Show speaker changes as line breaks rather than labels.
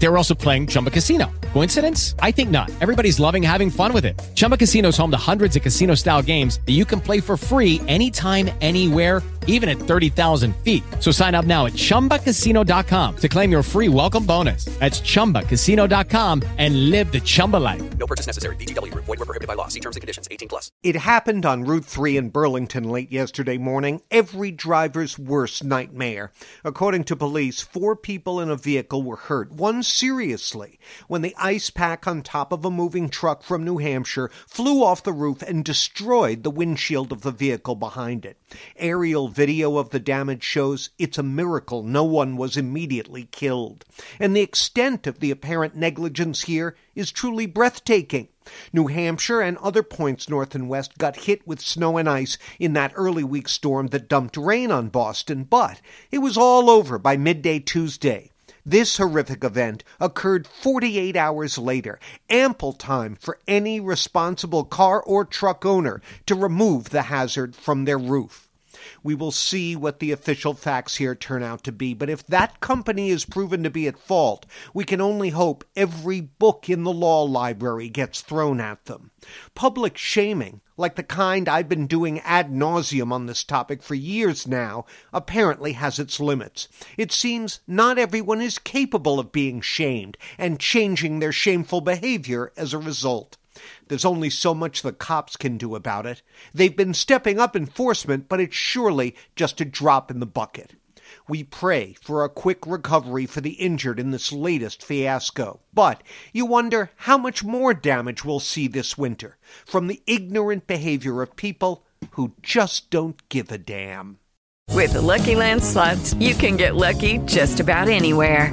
They were also playing Chumba Casino. Coincidence? I think not. Everybody's loving having fun with it. Chumba Casino is home to hundreds of casino style games that you can play for free anytime, anywhere, even at 30,000 feet. So sign up now at chumbacasino.com to claim your free welcome bonus. That's chumbacasino.com and live the Chumba life.
No purchase necessary. VGW Group. Void were prohibited by law. See terms and conditions. 18 plus.
It happened on Route 3 in Burlington late yesterday morning. Every driver's worst nightmare. According to police, four people in a vehicle were hurt, one seriously, when the ice pack on top of a moving truck from New Hampshire flew off the roof and destroyed the windshield of the vehicle behind it. Aerial video of the damage shows it's a miracle no one was immediately killed. And the extent of the apparent negligence here is truly breathtaking. New Hampshire and other points north and west got hit with snow and ice in that early week storm that dumped rain on Boston, but it was all over by midday Tuesday. This horrific event occurred 48 hours later, ample time for any responsible car or truck owner to remove the hazard from their roof. We will see what the official facts here turn out to be, but if that company is proven to be at fault, we can only hope every book in the law library gets thrown at them. Public shaming, like the kind I've been doing ad nauseum on this topic for years now, apparently has its limits. It seems not everyone is capable of being shamed and changing their shameful behavior as a result. There's only so much the cops can do about it. They've been stepping up enforcement, but it's surely just a drop in the bucket. We pray for a quick recovery for the injured in this latest fiasco. But you wonder how much more damage we'll see this winter from the ignorant behavior of people who just don't give a damn.
With the Lucky Land slots, you can get lucky just about anywhere.